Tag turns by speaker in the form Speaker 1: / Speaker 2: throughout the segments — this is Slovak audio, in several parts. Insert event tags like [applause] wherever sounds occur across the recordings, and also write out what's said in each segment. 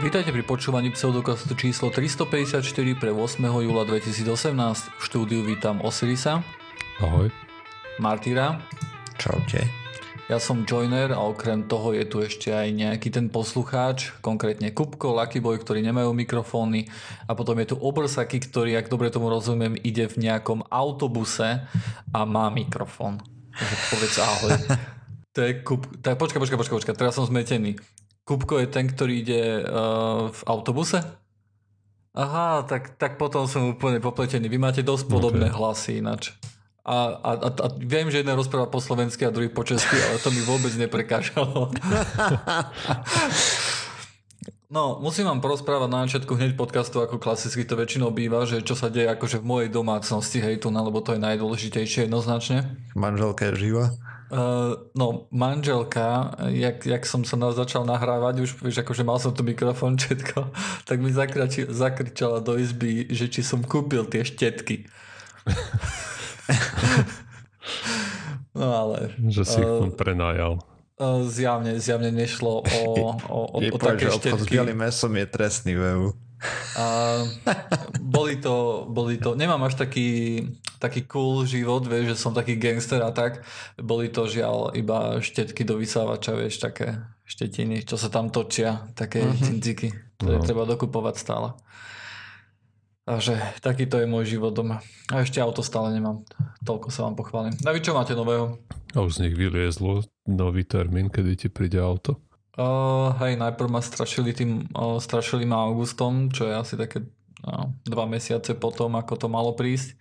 Speaker 1: Vítajte pri počúvaní pseudokastu číslo 354 pre 8. júla 2018. V štúdiu vítam Osirisa.
Speaker 2: Ahoj.
Speaker 1: Martyra.
Speaker 3: Čaute.
Speaker 1: Ja som Joiner a okrem toho je tu ešte aj nejaký ten poslucháč, konkrétne Kupko, Luckyboy, ktorí nemajú mikrofóny a potom je tu Obrsaky, ktorý, ak dobre tomu rozumiem, ide v nejakom autobuse a má mikrofón. Takže povedz ahoj. [laughs] To je Kup... Tak počkaj, počkaj, počkaj, počkaj, teraz som zmetený. Kupko je ten, ktorý ide uh, v autobuse? Aha, tak, tak potom som úplne popletený. Vy máte dosť podobné okay. hlasy ináč. A, a, a, a viem, že jeden rozpráva po slovensky a druhý po česky, ale to mi vôbec neprekážalo. [laughs] No, musím vám porozprávať na začiatku hneď podcastu, ako klasicky to väčšinou býva, že čo sa deje akože v mojej domácnosti, hej, tu, lebo to je najdôležitejšie jednoznačne.
Speaker 3: Manželka je živa?
Speaker 1: Uh, no, manželka, jak, jak som sa začal nahrávať, už vieš, akože mal som tu mikrofón, všetko, [laughs] tak mi zakrači, zakričala do izby, že či som kúpil tie štetky. [laughs] no ale...
Speaker 2: Že si uh, ich prenajal.
Speaker 1: Uh, zjavne, zjavne nešlo o, o, o, o také štetky.
Speaker 3: mesom je trestný v
Speaker 1: a boli to, boli to, nemám až taký, taký cool život, vieš, že som taký gangster a tak. Boli to žiaľ iba štetky do vysávača, vieš, také štetiny, čo sa tam točia, také mm-hmm. ktoré no. treba dokupovať stále. Takže takýto je môj život doma. A ešte auto stále nemám. Toľko sa vám pochválim. A vy čo máte nového?
Speaker 2: A už z nich vyliezlo nový termín, kedy ti príde auto?
Speaker 1: Uh, hej, najprv ma strašili tým, uh, strašili ma augustom, čo je asi také uh, dva mesiace potom, ako to malo prísť.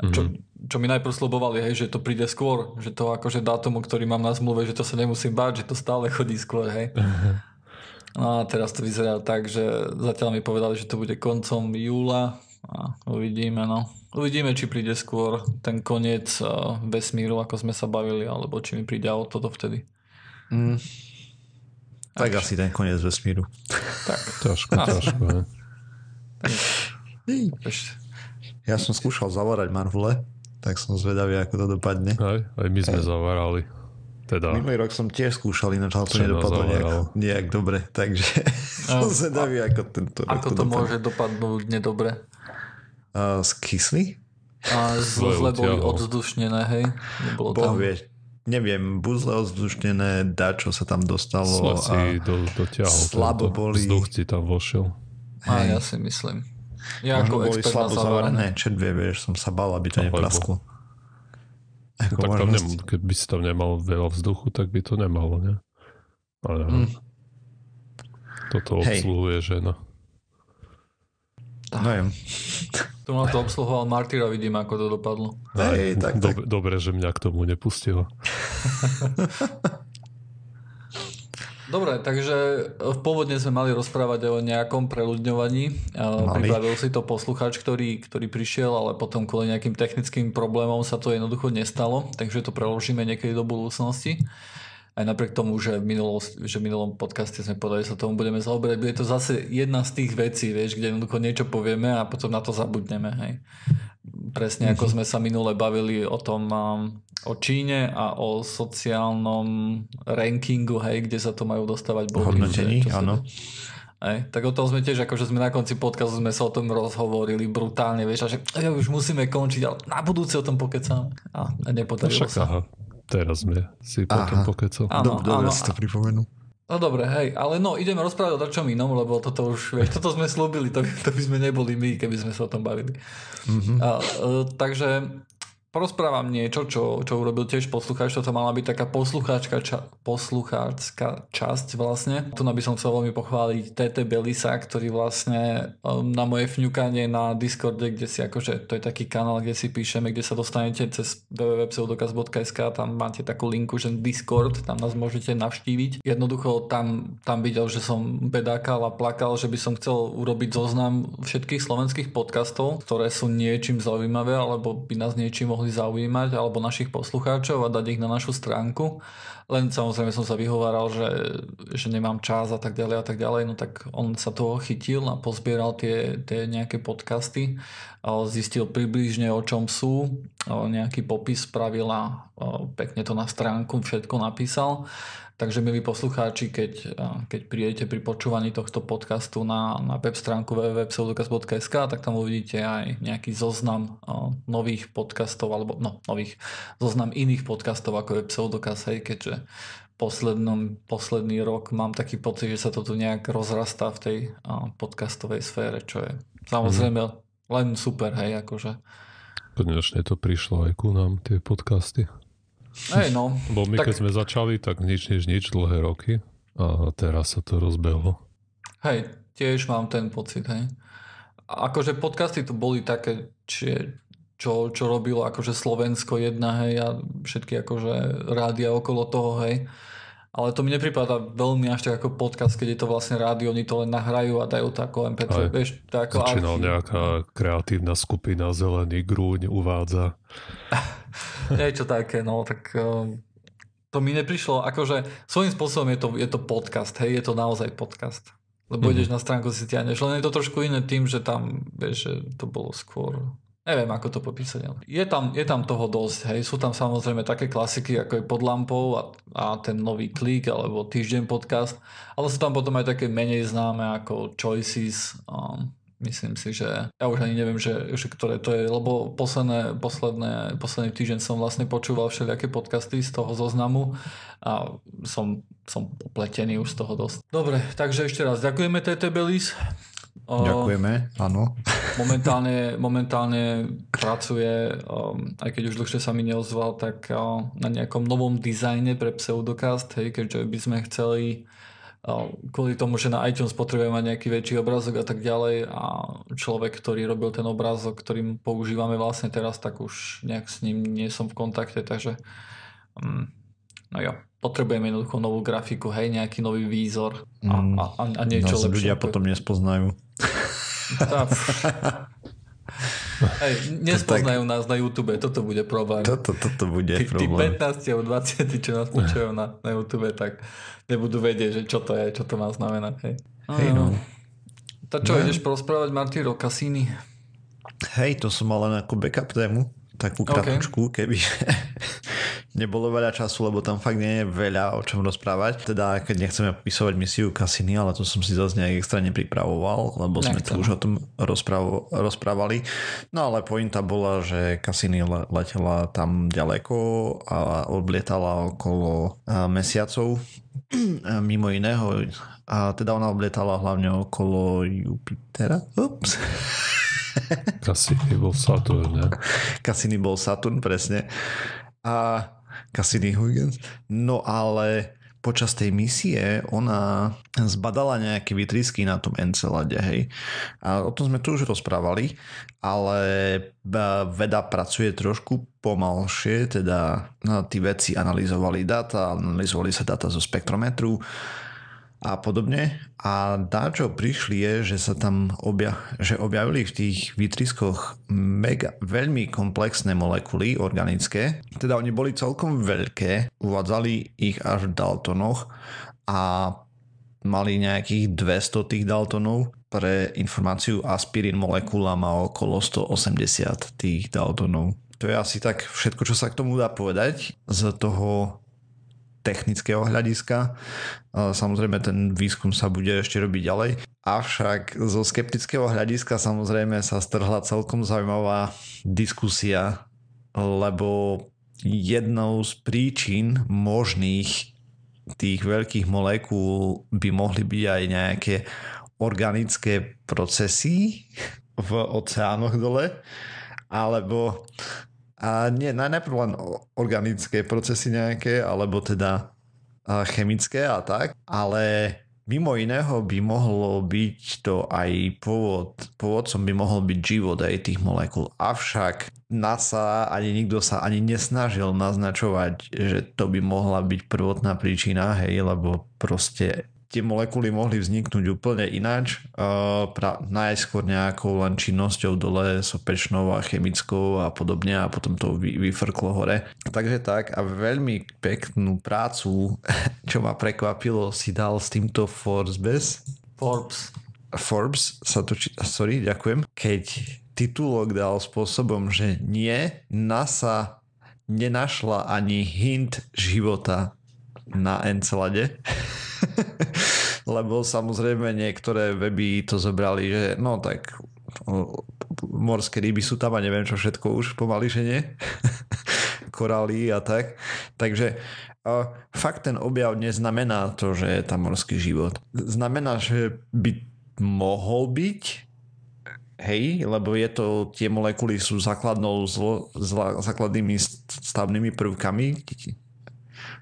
Speaker 1: Mm-hmm. Čo, čo mi najprv slobovali, hej, že to príde skôr, že to akože dátum, ktorý mám na zmluve, že to sa nemusím báť, že to stále chodí skôr, hej. Mm-hmm. No a teraz to vyzerá tak, že zatiaľ mi povedali, že to bude koncom júla a uvidíme, no. Uvidíme, či príde skôr ten koniec uh, vesmíru, ako sme sa bavili, alebo či mi príde auto to vtedy.
Speaker 3: Mm. Tak Až. asi ten koniec vesmíru.
Speaker 2: Tak. Ťažko, [laughs] ťažko.
Speaker 3: Ja som skúšal zavarať Marvule, tak som zvedavý, ako to dopadne.
Speaker 2: Aj, aj my sme aj. zavarali. Teda...
Speaker 3: Minulý rok som tiež skúšal, ináč to nedopadlo nejak, nejak dobre, takže [laughs] no, som zvedavý, ako tento
Speaker 1: rok Ako to, to môže dopadnúť nedobre?
Speaker 3: Uh, skysli?
Speaker 1: A zle boli odzdušnené, hej?
Speaker 3: Nebolo Boh tam... vie, neviem, buzle ozdušnené, čo sa tam dostalo.
Speaker 2: Slad si do, dotiahol.
Speaker 3: Slabo boli.
Speaker 2: Vzduch si tam vošiel.
Speaker 1: A ja si myslím. Ja ako boli slabo zavarené.
Speaker 3: Čet vie, vieš, som sa bal, aby to neprasklo.
Speaker 2: Ako tak tam nem, keby si tam nemal veľa vzduchu, tak by to nemalo, ne? Ale mm. toto obsluhuje Hej. žena.
Speaker 3: No jem.
Speaker 1: Tu ma to obsluhoval Martyra, vidím, ako to dopadlo.
Speaker 2: Hej, tak, tak. Dobre, že mňa k tomu nepustila.
Speaker 1: Dobre, takže v pôvodne sme mali rozprávať o nejakom preľudňovaní. Pripravil si to posluchač, ktorý, ktorý prišiel, ale potom kvôli nejakým technickým problémom sa to jednoducho nestalo, takže to preložíme niekedy do budúcnosti aj napriek tomu, že v, minulom, že v minulom podcaste sme povedali, že sa tomu budeme zaoberať, bude to zase jedna z tých vecí, vieš, kde jednoducho niečo povieme a potom na to zabudneme, hej. Presne ako mhm. sme sa minule bavili o tom, um, o Číne a o sociálnom rankingu, hej, kde sa to majú dostávať
Speaker 3: body. Hodnotení, áno.
Speaker 1: Hej, tak o tom sme tiež, akože sme na konci podcastu sme sa o tom rozhovorili brutálne, vieš, a že ja už musíme končiť, ale na budúce o tom pokecám. A nepodarilo sa. Aha
Speaker 2: teraz sme si Aha. potom pokecal.
Speaker 3: Áno, dobre si to pripomenul.
Speaker 1: No dobre, hej, ale no ideme rozprávať o čom inom, lebo toto už, vieš, toto sme slúbili, to, to by sme neboli my, keby sme sa o tom bavili. Mm-hmm. A, e, takže porozprávam niečo, čo, čo urobil tiež poslucháč. Toto mala byť taká poslucháčka, ča, poslucháčska časť vlastne. Tu by som chcel veľmi pochváliť TT Belisa, ktorý vlastne um, na moje fňukanie na Discorde, kde si akože, to je taký kanál, kde si píšeme, kde sa dostanete cez www.pseudokaz.sk, tam máte takú linku, že Discord, tam nás môžete navštíviť. Jednoducho tam, tam videl, že som bedákal a plakal, že by som chcel urobiť zoznam všetkých slovenských podcastov, ktoré sú niečím zaujímavé, alebo by nás niečím mohli mohli zaujímať alebo našich poslucháčov a dať ich na našu stránku. Len samozrejme som sa vyhováral, že, že nemám čas a tak ďalej a tak ďalej, no tak on sa toho chytil a pozbieral tie, tie nejaké podcasty, zistil približne o čom sú, nejaký popis spravil a pekne to na stránku všetko napísal. Takže milí poslucháči, keď, keď prídete pri počúvaní tohto podcastu na, na web stránku www.pseudokaz.sk, tak tam uvidíte aj nejaký zoznam nových podcastov, alebo no, nových zoznam iných podcastov ako je Pseudokaz, hej, keďže poslednom, posledný rok mám taký pocit, že sa to tu nejak rozrastá v tej podcastovej sfére, čo je samozrejme mm. len super, hej, akože.
Speaker 2: Konečne to prišlo aj ku nám, tie podcasty.
Speaker 1: Hej, no.
Speaker 2: Bo my tak... keď sme začali, tak nič, nič, nič, dlhé roky a teraz sa to rozbehlo.
Speaker 1: Hej, tiež mám ten pocit, hej. Akože podcasty tu boli také, či, čo, čo robilo akože Slovensko jedna, hej, a všetky akože rádia okolo toho, hej. Ale to mi nepripadá veľmi až tak ako podcast, keď je to vlastne rádio, oni to len nahrajú a dajú to ako MP3. Aj, vieš, to ako
Speaker 2: začínal archív. nejaká kreatívna skupina Zelený grúň uvádza. [laughs]
Speaker 1: Niečo také, no tak um, to mi neprišlo, akože svojím spôsobom je to, je to podcast, hej, je to naozaj podcast. Lebo mm-hmm. ideš na stránku si tiahneš, len je to trošku iné tým, že tam, vieš, že to bolo skôr Neviem, ako to popísať. Je tam, je tam toho dosť. Hej. Sú tam samozrejme také klasiky, ako je Pod lampou a, a ten nový klik alebo Týždeň podcast. Ale sú tam potom aj také menej známe ako Choices. Um, myslím si, že ja už ani neviem, že, že ktoré to je, lebo posledné, posledné, posledný týždeň som vlastne počúval všelijaké podcasty z toho zoznamu a som, som opletený už z toho dosť. Dobre, takže ešte raz ďakujeme TT
Speaker 3: Ďakujeme, áno.
Speaker 1: Momentálne, momentálne pracuje, um, aj keď už dlhšie sa mi neozval, tak uh, na nejakom novom dizajne pre Pseudocast, hej, keďže by sme chceli uh, kvôli tomu, že na iTunes potrebujeme mať nejaký väčší obrázok a tak ďalej a človek, ktorý robil ten obrázok, ktorým používame vlastne teraz, tak už nejak s ním nie som v kontakte, takže um, no jo, potrebujeme jednoducho novú grafiku, hej, nejaký nový výzor a, mm. a, a niečo Nás lepšie.
Speaker 3: ľudia potom nespoznajú.
Speaker 1: Tá, [laughs] Hej, nespoznajú tak... nás na YouTube, toto bude problém.
Speaker 3: Toto, toto bude
Speaker 1: tí,
Speaker 3: problém.
Speaker 1: Tí 15 alebo 20, čo nás počujú na, na YouTube, tak nebudú vedieť, že čo to je, čo to má znamenať. Hej,
Speaker 3: hej no.
Speaker 1: Tak čo, no. ideš porozprávať Martýro Cassini?
Speaker 3: Hej, to som mal len ako backup tému takú kratučku, okay. keby [laughs] nebolo veľa času, lebo tam fakt nie je veľa o čom rozprávať. Teda keď nechceme opisovať misiu Cassini, ale to som si zase nejak extra nepripravoval, lebo sme tu už o tom rozpráv- rozprávali. No ale pointa bola, že Cassini letela tam ďaleko a odlietala okolo mesiacov mimo iného. A teda ona oblietala hlavne okolo Jupitera. Ups. [laughs] [laughs]
Speaker 2: Cassini bol Saturn, ne?
Speaker 3: Cassini bol Saturn, presne. A Cassini Huygens. No ale počas tej misie ona zbadala nejaké vytrysky na tom Encelade, hej. A o tom sme tu už rozprávali, ale veda pracuje trošku pomalšie, teda no, tí vedci analyzovali data, analyzovali sa data zo spektrometru, a podobne. A na čo prišli je, že sa tam obja- že objavili v tých výtriskoch mega, veľmi komplexné molekuly organické. Teda oni boli celkom veľké, uvádzali ich až v Daltonoch a mali nejakých 200 tých Daltonov. Pre informáciu aspirín molekula má okolo 180 tých Daltonov. To je asi tak všetko, čo sa k tomu dá povedať z toho technického hľadiska. Samozrejme ten výskum sa bude ešte robiť ďalej. Avšak zo skeptického hľadiska samozrejme sa strhla celkom zaujímavá diskusia, lebo jednou z príčin možných tých veľkých molekúl by mohli byť aj nejaké organické procesy v oceánoch dole, alebo a nie, najprv len organické procesy nejaké, alebo teda chemické a tak, ale mimo iného by mohlo byť to aj pôvod, pôvodcom by mohol byť život aj tých molekúl. Avšak NASA ani nikto sa ani nesnažil naznačovať, že to by mohla byť prvotná príčina, hej, lebo proste tie molekuly mohli vzniknúť úplne ináč, pra, najskôr nejakou len činnosťou dole sopečnou a chemickou a podobne a potom to vy, vyfrklo hore. Takže tak a veľmi peknú prácu, [laughs] čo ma prekvapilo, si dal s týmto Forbes.
Speaker 1: Forbes.
Speaker 3: Forbes sa to či... Sorry, ďakujem. Keď titulok dal spôsobom, že nie, NASA nenašla ani hint života na Encelade. [laughs] [laughs] Lebo samozrejme niektoré weby to zobrali, že no tak morské ryby sú tam a neviem čo všetko už pomaly, že nie. [laughs] Korály a tak. Takže fakt ten objav neznamená to, že je tam morský život. Znamená, že by mohol byť, hej, lebo je to, tie molekuly sú základnou, zlo, zla, základnými stavnými prvkami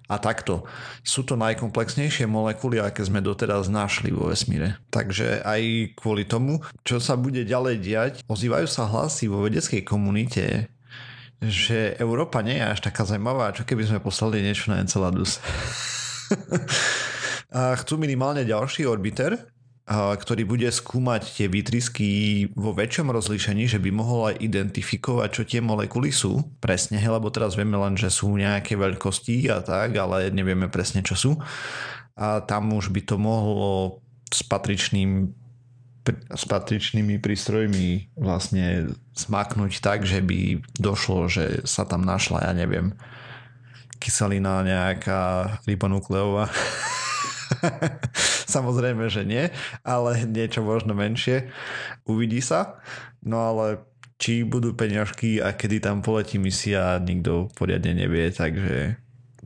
Speaker 3: a takto. Sú to najkomplexnejšie molekuly, aké sme doteraz našli vo vesmíre. Takže aj kvôli tomu, čo sa bude ďalej diať, ozývajú sa hlasy vo vedeckej komunite, že Európa nie je až taká zaujímavá, čo keby sme poslali niečo na Enceladus. [laughs] a chcú minimálne ďalší orbiter, ktorý bude skúmať tie výtrysky vo väčšom rozlíšení, že by mohol aj identifikovať, čo tie molekuly sú presne, lebo teraz vieme len, že sú nejaké veľkosti a tak, ale nevieme presne, čo sú. A tam už by to mohlo s patričným s patričnými prístrojmi vlastne smaknúť tak, že by došlo, že sa tam našla, ja neviem, kyselina nejaká ribonukleová [laughs] [laughs] Samozrejme, že nie, ale niečo možno menšie. Uvidí sa. No ale či budú peňažky a kedy tam poletí misia, nikto poriadne nevie, takže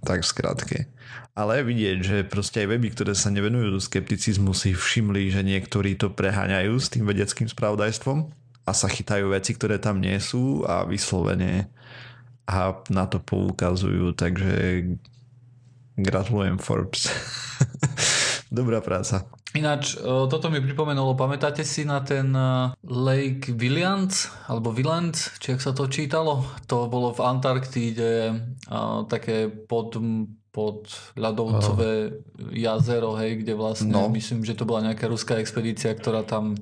Speaker 3: tak skrátke. Ale vidieť, že proste aj weby, ktoré sa nevenujú skepticizmu, si všimli, že niektorí to preháňajú s tým vedeckým spravodajstvom a sa chytajú veci, ktoré tam nie sú a vyslovene a na to poukazujú, takže gratulujem Forbes. [laughs] Dobrá práca.
Speaker 1: Ináč, e, toto mi pripomenulo, pamätáte si na ten e, Lake Williams, alebo Willand, či ak sa to čítalo? To bolo v Antarktíde e, také pod, pod ľadovcové oh. jazero, hej, kde vlastne, no. myslím, že to bola nejaká ruská expedícia, ktorá tam,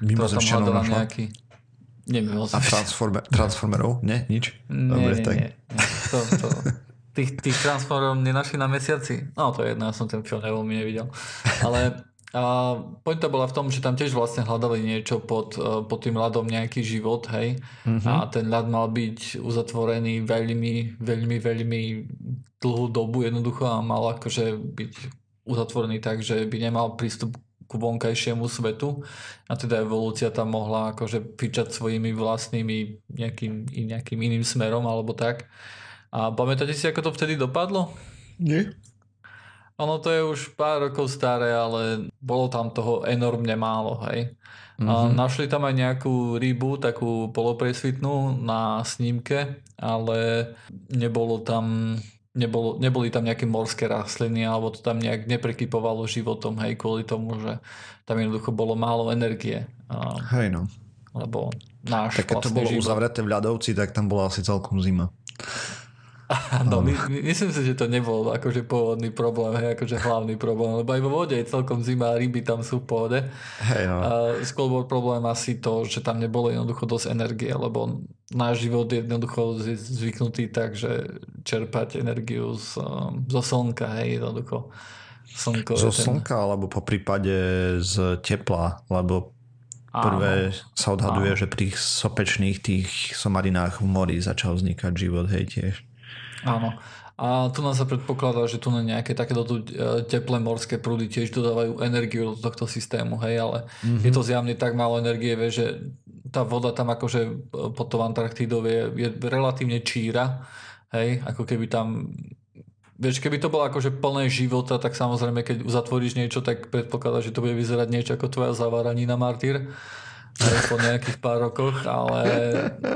Speaker 1: ktorá tam hľadala nejaký...
Speaker 3: Neviem, A transformer, Transformerov? Nie, nič?
Speaker 1: Nie, Dobre, nie, tak. nie. To, to, [laughs] tých, tých Transformerov nenašli na mesiaci. No to je jedno, ja som ten film veľmi nevidel. Ale a pointa bola v tom, že tam tiež vlastne hľadali niečo pod, e, pod tým ľadom, nejaký život, hej. Mm-hmm. A ten ľad mal byť uzatvorený veľmi, veľmi, veľmi dlhú dobu jednoducho a mal akože byť uzatvorený tak, že by nemal prístup ku vonkajšiemu svetu a teda evolúcia tam mohla akože fičať svojimi vlastnými nejakým, nejakým iným smerom alebo tak. A pamätáte si, ako to vtedy dopadlo?
Speaker 3: Nie.
Speaker 1: Ono to je už pár rokov staré, ale bolo tam toho enormne málo, hej. Mm-hmm. A mhm. našli tam aj nejakú rybu, takú polopresvitnú na snímke, ale nebolo tam nebolo, neboli tam nejaké morské rastliny alebo to tam nejak neprekypovalo životom, hej, kvôli tomu, že tam jednoducho bolo málo energie.
Speaker 3: Hej no.
Speaker 1: Lebo náš
Speaker 3: Tak keď to bolo život... uzavreté v ľadovci, tak tam bola asi celkom zima.
Speaker 1: No, my, my, myslím si, že to nebol akože pôvodný problém, hej, akože hlavný problém, lebo aj vo vode je celkom zima a ryby tam sú v pohode.
Speaker 3: Hej, no.
Speaker 1: a skôr bol problém asi to, že tam nebolo jednoducho dosť energie, lebo náš život je jednoducho zvyknutý tak, že čerpať energiu z, um, zo slnka, hej, jednoducho.
Speaker 3: Slnko zo ten... slnka, alebo po prípade z tepla, lebo Prvé Áno. sa odhaduje, Áno. že pri sopečných tých somarinách v mori začal vznikať život, hej tiež.
Speaker 1: Áno. A tu nás sa predpokladá, že tu na nejaké takéto e, teplé morské prúdy tiež dodávajú energiu do tohto systému, hej, ale mm-hmm. je to zjavne tak málo energie, vie, že tá voda tam akože e, pod tou Antarktidou je, je relatívne číra, hej, ako keby tam Vieš, keby to bolo akože plné života, tak samozrejme, keď uzatvoríš niečo, tak predpokladá, že to bude vyzerať niečo ako tvoja zaváranina martyr po nejakých pár rokoch, ale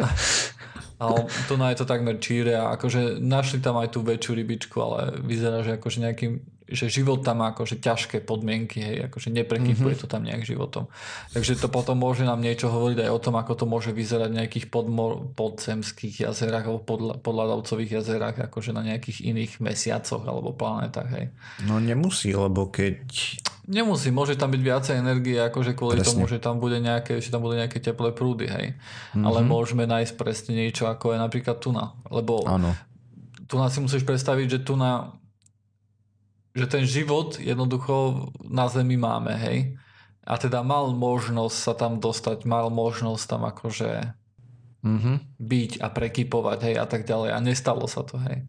Speaker 1: [laughs] ale tu na je to takmer číre a akože našli tam aj tú väčšiu rybičku, ale vyzerá, že akože nejakým že život tam má akože ťažké podmienky, hej, akože neprekypuje mm-hmm. to tam nejak životom. Takže to potom môže nám niečo hovoriť aj o tom, ako to môže vyzerať v nejakých podmor, podzemských jazerách alebo pod, podľadovcových jazerách, akože na nejakých iných mesiacoch alebo planetách, hej.
Speaker 3: No nemusí, lebo keď
Speaker 1: Nemusí, môže tam byť viacej energie, akože kvôli presne. tomu, že tam bude nejaké, že tam bude nejaké teplé prúdy, hej. Mm-hmm. Ale môžeme nájsť presne niečo, ako je napríklad tuna. Lebo
Speaker 3: ano.
Speaker 1: tuna si musíš predstaviť, že tuna že ten život jednoducho na Zemi máme, hej. A teda mal možnosť sa tam dostať, mal možnosť tam akože mm-hmm. byť a prekypovať, hej, a tak ďalej. A nestalo sa to, hej.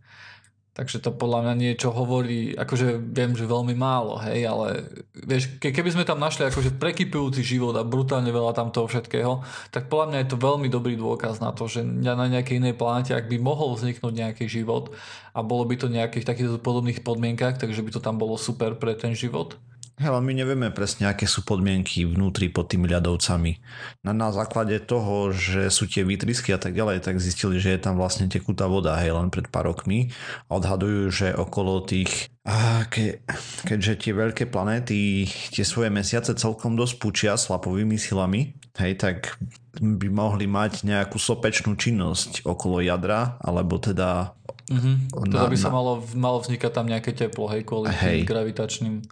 Speaker 1: Takže to podľa mňa niečo hovorí, akože viem, že veľmi málo, hej, ale vieš, ke, keby sme tam našli akože prekypujúci život a brutálne veľa tam toho všetkého, tak podľa mňa je to veľmi dobrý dôkaz na to, že na nejakej inej planete, ak by mohol vzniknúť nejaký život a bolo by to nejakých takých podobných podmienkach, takže by to tam bolo super pre ten život,
Speaker 3: Hele, my nevieme presne, aké sú podmienky vnútri pod tými ľadovcami. Na, na základe toho, že sú tie výtrysky a tak ďalej, tak zistili, že je tam vlastne tekutá voda, hej, len pred pár rokmi. A odhadujú, že okolo tých a ke, keďže tie veľké planéty tie svoje mesiace celkom dosť púčia slapovými silami, hej, tak by mohli mať nejakú sopečnú činnosť okolo jadra, alebo teda...
Speaker 1: Mm-hmm. Teda by sa malo, malo vznikať tam nejaké teplo, hej, kvôli hej. gravitačným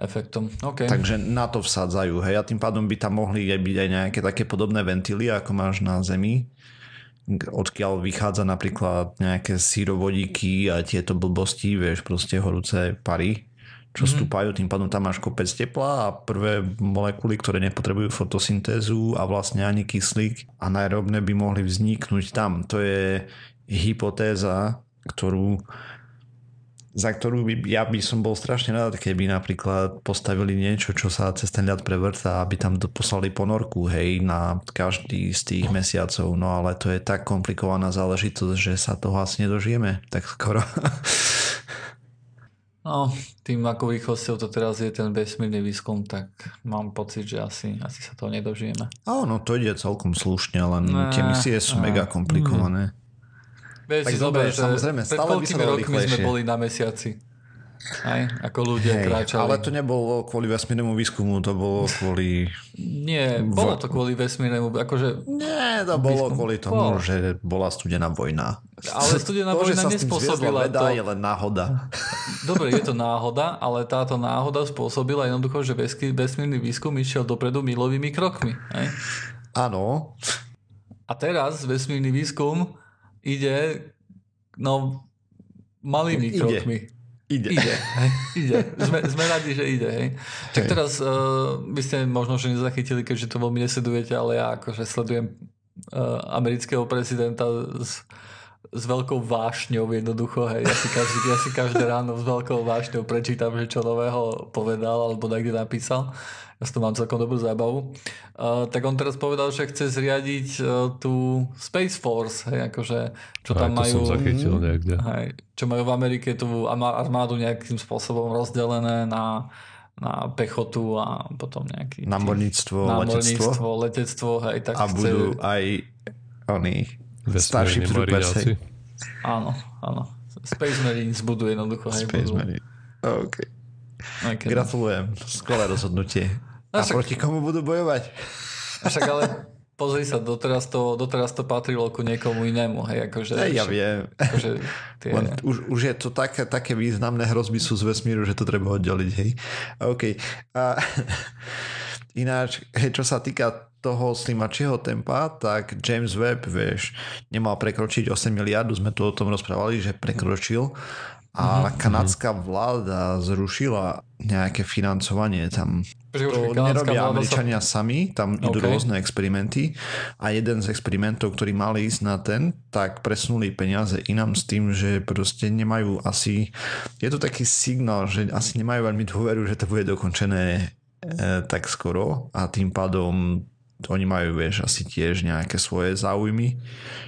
Speaker 1: efektom. Okay.
Speaker 3: Takže na to vsádzajú. Hej, a tým pádom by tam mohli byť aj nejaké také podobné ventily, ako máš na Zemi, odkiaľ vychádza napríklad nejaké sírovodíky a tieto blbosti, vieš, proste horúce pary, čo mm-hmm. stúpajú, tým pádom tam máš kopec tepla a prvé molekuly, ktoré nepotrebujú fotosyntézu a vlastne ani kyslík anaerobné by mohli vzniknúť tam. To je hypotéza, ktorú za ktorú by, ja by som bol strašne rád, keby napríklad postavili niečo, čo sa cez ten ľad prevrta, aby tam poslali ponorku, hej, na každý z tých mesiacov, no ale to je tak komplikovaná záležitosť, že sa toho asi nedožijeme tak skoro. [laughs]
Speaker 1: No, tým ako rýchlosťou to teraz je ten vesmírny výskum, tak mám pocit, že asi, asi sa toho nedožijeme.
Speaker 3: Áno, to ide celkom slušne, len ne, tie misie sú ne, mega komplikované.
Speaker 1: Vieš tak dobre, že samozrejme, stále koľkými rokmi sme boli na mesiaci. Aj, ako ľudia Hej, kráčali.
Speaker 3: Ale to nebolo kvôli vesmírnemu výskumu, to bolo kvôli...
Speaker 1: Nie, bolo to kvôli vesmírnemu, akože...
Speaker 3: Nie, to bolo výskum. kvôli tomu, bolo. že bola studená vojna.
Speaker 1: Ale studená [laughs] to, vojna nespôsobila
Speaker 3: veda, to... je len náhoda. [laughs]
Speaker 1: Dobre, je to náhoda, ale táto náhoda spôsobila jednoducho, že vesmírny výskum išiel dopredu milovými krokmi.
Speaker 3: Áno.
Speaker 1: A teraz vesmírny výskum ide no malými ide. krokmi.
Speaker 3: Ide.
Speaker 1: Ide, hej, ide. Sme, sme radi, že ide. Hej. Tak teraz uh, by ste možno, že nezachytili, keďže to veľmi nesledujete, ale ja akože sledujem uh, amerického prezidenta s, s veľkou vášňou jednoducho. Hej. Ja, si každý, ja si každé ráno s veľkou vášňou prečítam, že čo nového povedal alebo niekde napísal ja s to mám celkom dobrú zábavu. Uh, tak on teraz povedal, že chce zriadiť uh, tú Space Force, hej, akože, čo tam
Speaker 2: majú... som zachytil niekde.
Speaker 1: Hej, čo majú v Amerike tú armádu nejakým spôsobom rozdelené na na pechotu a potom nejaký...
Speaker 3: Námorníctvo, letectvo.
Speaker 1: letectvo, hej, tak
Speaker 3: A chce... budú aj oni Starship Troopers, hej.
Speaker 1: Áno, áno. Space Marines budú jednoducho.
Speaker 3: Space Marines. OK. okay. Gratulujem. Skvelé rozhodnutie. A, však... proti komu budú bojovať?
Speaker 1: A však ale pozri sa, doteraz to, doteraz to patrilo ku niekomu inému. Hej, akože,
Speaker 3: hey, ja viem. Akože [laughs] tie... Len už, už je to také, také významné hrozby sú z vesmíru, že to treba oddeliť. Hej. OK. A, [laughs] ináč, hej, čo sa týka toho slimačieho tempa, tak James Webb, vieš, nemal prekročiť 8 miliardu, sme tu o tom rozprávali, že prekročil a mm-hmm. kanadská vláda zrušila nejaké financovanie tam. To nerobia Američania sa... sami, tam idú okay. rôzne experimenty a jeden z experimentov, ktorý mali ísť na ten, tak presunuli peniaze inám s tým, že proste nemajú asi, je to taký signál, že asi nemajú veľmi dôveru, že to bude dokončené tak skoro a tým pádom oni majú, vieš, asi tiež nejaké svoje záujmy,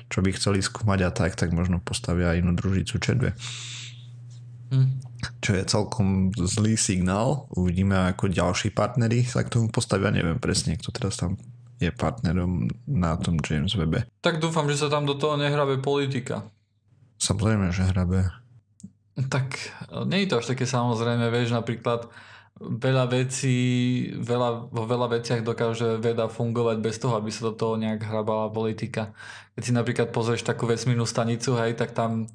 Speaker 3: čo by chceli skúmať a tak, tak možno postavia inú družicu čedve. Hm. Čo je celkom zlý signál. Uvidíme, ako ďalší partnery sa k tomu postavia. Neviem presne, kto teraz tam je partnerom na tom James Webe.
Speaker 1: Tak dúfam, že sa tam do toho nehrabe politika.
Speaker 3: Samozrejme, že hrabe.
Speaker 1: Tak nie je to až také samozrejme, vieš, napríklad veľa vecí, veľa, vo veľa veciach dokáže veda fungovať bez toho, aby sa do toho nejak hrabala politika. Keď si napríklad pozrieš takú vesmírnu stanicu, hej, tak tam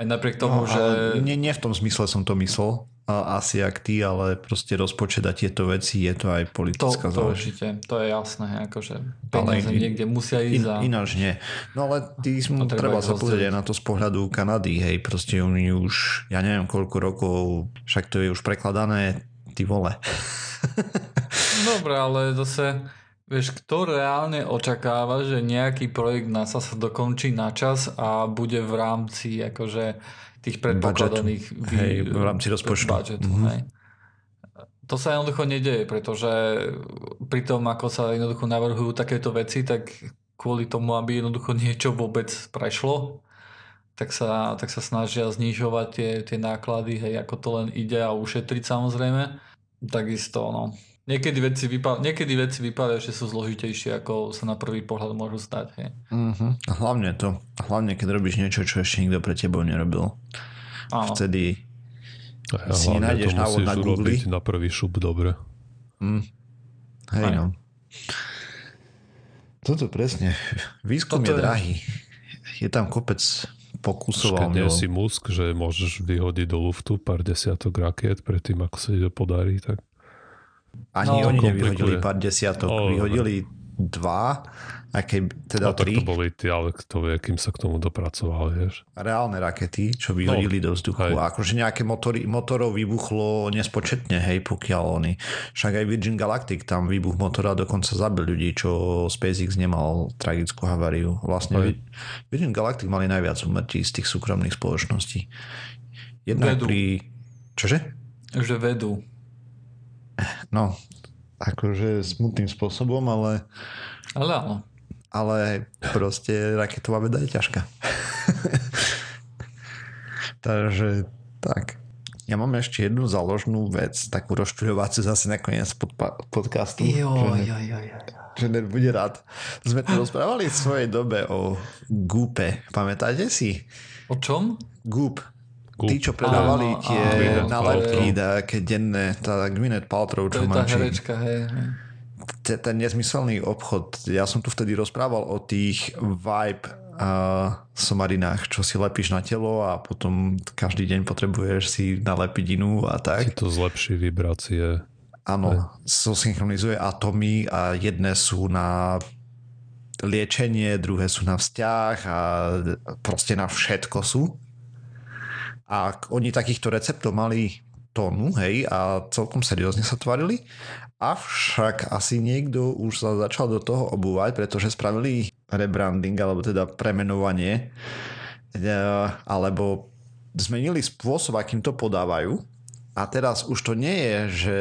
Speaker 1: aj napriek tomu, no, že...
Speaker 3: Nie, nie v tom zmysle som to myslel, asi ak ty, ale proste rozpočet a tieto veci je to aj politická
Speaker 1: to, to určite, to je jasné, akože peniaze ale niekde musia ísť in, a...
Speaker 3: Ináč nie. No ale ty no, treba, treba sa pozrieť aj na to z pohľadu Kanady, hej, proste oni už, ja neviem koľko rokov, však to je už prekladané, ty vole. [laughs]
Speaker 1: Dobre, ale zase Vieš, kto reálne očakáva, že nejaký projekt NASA sa dokončí na čas a bude v rámci akože tých predpokladaných
Speaker 3: vý... hej, v rámci rozpočtu. Budgetu, mm-hmm. hej.
Speaker 1: To sa jednoducho nedieje, pretože pri tom, ako sa jednoducho navrhujú takéto veci, tak kvôli tomu, aby jednoducho niečo vôbec prešlo, tak sa, tak sa snažia znižovať tie, tie náklady, hej, ako to len ide a ušetriť samozrejme. Takisto, no. Niekedy veci, vypá- niekedy veci vypadajú, že sú zložitejšie, ako sa na prvý pohľad môžu stať. Hej.
Speaker 3: A hlavne to. Hlavne, keď robíš niečo, čo ešte nikto pre tebou nerobil. Áno. Vtedy
Speaker 2: a si nájdeš návod na Google. na prvý šup dobre.
Speaker 3: Mm. Hej, no. Toto presne. Výskum Toto je drahý. Je tam kopec pokusov.
Speaker 2: Keď nie si musk, že môžeš vyhodiť do luftu pár desiatok raket predtým, ako sa ti to podarí, tak
Speaker 3: ani no, oni nevyhodili pár desiatok, no, vyhodili dva, a keď teda no, tri.
Speaker 2: to boli tie, ale kto vie, kým sa k tomu dopracoval, vieš.
Speaker 3: Reálne rakety, čo vyhodili no, do vzduchu. Hej. A akože nejaké motory, motorov vybuchlo nespočetne, hej, pokiaľ oni. Však aj Virgin Galactic, tam výbuch motora dokonca zabil ľudí, čo SpaceX nemal tragickú haváriu. Vlastne hej. Virgin Galactic mali najviac umrtí z tých súkromných spoločností. Jedna pri... Čože?
Speaker 1: Že vedú.
Speaker 3: No, akože smutným spôsobom, ale...
Speaker 1: Ale áno.
Speaker 3: Ale proste raketová veda je ťažká. [laughs] Takže tak. Ja mám ešte jednu záložnú vec, takú rozčuľovaciu zase nakoniec pod, podcastu.
Speaker 1: Jo, že, jo, jo, jo.
Speaker 3: Že bude rád. Sme tu rozprávali v svojej dobe o Goope. Pamätáte si?
Speaker 1: O čom?
Speaker 3: Goop. Tí, čo predávali áno, tie áno, nálepky, také denné, tá Gwyneth Paltrow, čo má.
Speaker 1: To je tá herečka, hej, hej.
Speaker 3: Ten, ten nezmyselný obchod, ja som tu vtedy rozprával o tých vibe uh, somarinách, čo si lepíš na telo a potom každý deň potrebuješ si nalepiť inú a tak.
Speaker 2: Si to zlepší vibrácie.
Speaker 3: Áno, zosynchronizuje atomy a jedné sú na liečenie, druhé sú na vzťah a proste na všetko sú. A oni takýchto receptov mali tónu, hej, a celkom seriózne sa tvarili. Avšak asi niekto už sa začal do toho obúvať, pretože spravili rebranding, alebo teda premenovanie, e, alebo zmenili spôsob, akým to podávajú. A teraz už to nie je, že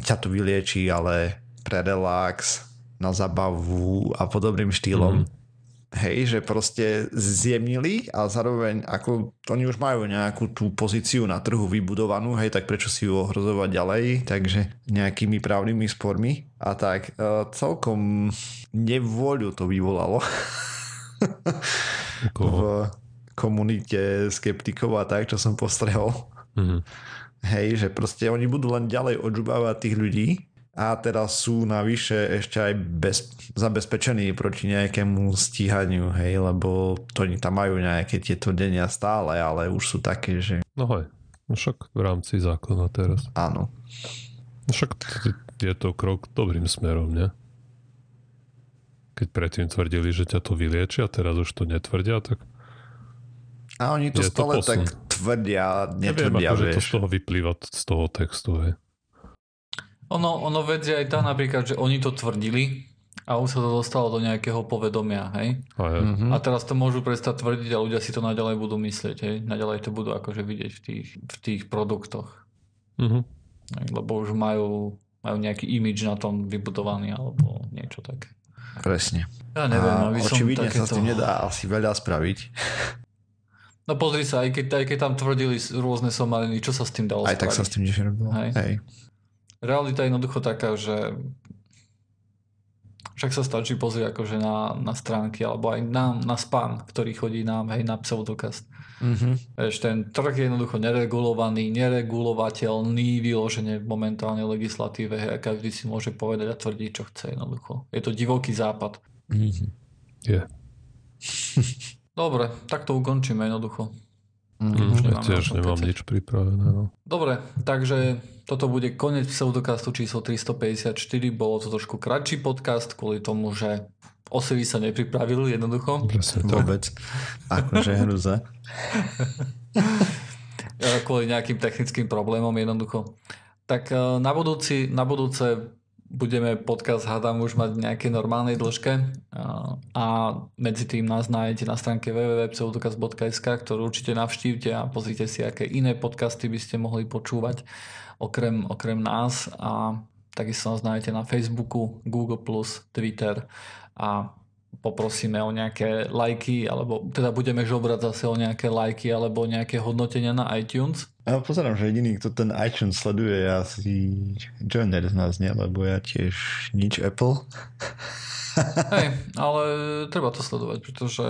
Speaker 3: ťa to vylieči, ale pre relax, na zabavu a podobným štýlom. Mm. Hej, že proste zjemnili a zároveň ako oni už majú nejakú tú pozíciu na trhu vybudovanú, hej, tak prečo si ju ohrozovať ďalej, takže nejakými právnymi spormi. A tak uh, celkom nevôľu to vyvolalo. V komunite skeptikov a tak, čo som postrehol. Mm-hmm. Hej, že proste oni budú len ďalej odžubávať tých ľudí a teraz sú navyše ešte aj bez, zabezpečení proti nejakému stíhaniu, hej, lebo to oni tam majú nejaké tieto denia stále, ale už sú také, že...
Speaker 2: No hej, no však v rámci zákona teraz.
Speaker 3: Áno.
Speaker 2: No však je to krok dobrým smerom, nie? Keď predtým tvrdili, že ťa to vyliečia, teraz už to netvrdia, tak...
Speaker 3: A oni to stále to tak tvrdia, netvrdia, Neviem, akože
Speaker 2: to z toho vyplýva z toho textu, hej.
Speaker 1: Ono, ono vedie aj tá napríklad, že oni to tvrdili a už sa to dostalo do nejakého povedomia, hej?
Speaker 2: A, mm-hmm.
Speaker 1: a teraz to môžu prestať tvrdiť a ľudia si to naďalej budú myslieť, hej? Naďalej to budú akože vidieť v tých, v tých produktoch.
Speaker 2: Mm-hmm.
Speaker 1: Hej, lebo už majú, majú nejaký imidž na tom vybudovaný alebo niečo také.
Speaker 3: Presne.
Speaker 1: Ja neviem, a aby
Speaker 3: očividne takéto... sa s tým nedá asi veľa spraviť.
Speaker 1: No pozri sa, aj keď, aj keď tam tvrdili rôzne somariny, čo sa s tým dalo
Speaker 3: Aj spraviť? tak sa s tým nič nerobilo. Hej. Hej.
Speaker 1: Realita je jednoducho taká, že však sa stačí pozrieť akože na, na stránky alebo aj na, na spam, ktorý chodí nám hej, na pseudokast. Mm-hmm. Eš, ten trh je jednoducho neregulovaný, neregulovateľný vyloženie momentálne legislatíve hej, a každý si môže povedať a tvrdiť, čo chce jednoducho. Je to divoký západ.
Speaker 2: Mm-hmm. Yeah. [laughs]
Speaker 1: Dobre, tak to ukončíme jednoducho.
Speaker 2: Mm, ja tiež nemám nič pripravené. No.
Speaker 1: Dobre, takže toto bude koniec pseudokastu číslo 354. Bolo to trošku kratší podcast kvôli tomu, že Osevy sa nepripravil jednoducho.
Speaker 3: Presne Vôbec. Akože hruza. [laughs]
Speaker 1: kvôli nejakým technickým problémom jednoducho. Tak e, na, budúci, na budúce budeme podcast hádam už mať nejaké normálnej dĺžke. A medzi tým nás nájdete na stránke www.pseudokaz.sk, ktorú určite navštívte a pozrite si, aké iné podcasty by ste mohli počúvať okrem, okrem nás. A takisto nás nájdete na Facebooku, Google+, Twitter. A poprosíme o nejaké lajky, alebo teda budeme žobrať zase o nejaké lajky alebo nejaké hodnotenia na iTunes.
Speaker 3: Ja pozerám, že jediný, kto ten iTunes sleduje, je asi Joiner z nás, nie? Lebo ja tiež nič Apple. [laughs]
Speaker 1: Hej, ale treba to sledovať, pretože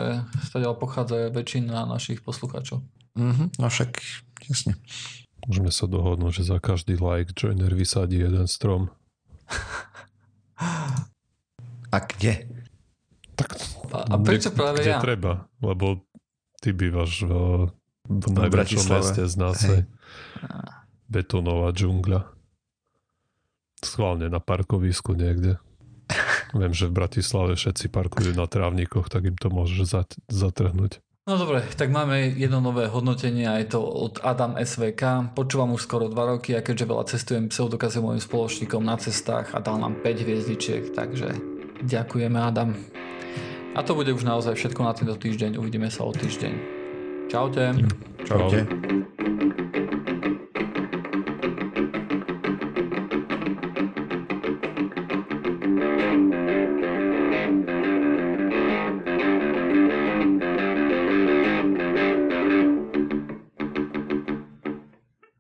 Speaker 1: stadiaľ pochádza väčšina našich poslucháčov.
Speaker 3: Mm-hmm, no však, jasne.
Speaker 2: Môžeme sa dohodnúť, že za každý like Joiner vysadí jeden strom.
Speaker 3: A kde?
Speaker 2: Tak,
Speaker 1: a, a prečo
Speaker 2: kde,
Speaker 1: práve
Speaker 2: kde
Speaker 1: ja?
Speaker 2: treba, lebo ty bývaš v, v najväčšom meste z nás. Hej. Betónová džungľa. Schválne na parkovisku niekde. Viem, že v Bratislave všetci parkujú na trávnikoch, tak im to môžeš zat- zatrhnúť.
Speaker 1: No dobre, tak máme jedno nové hodnotenie a je to od Adam SVK. Počúvam už skoro 2 roky a keďže veľa cestujem pseudokaze mojim spoločníkom na cestách a dal nám 5 hviezdičiek, takže ďakujeme Adam. A to bude už naozaj všetko na tento týždeň. Uvidíme sa o týždeň. Čaute.
Speaker 3: Čaute. Čaute.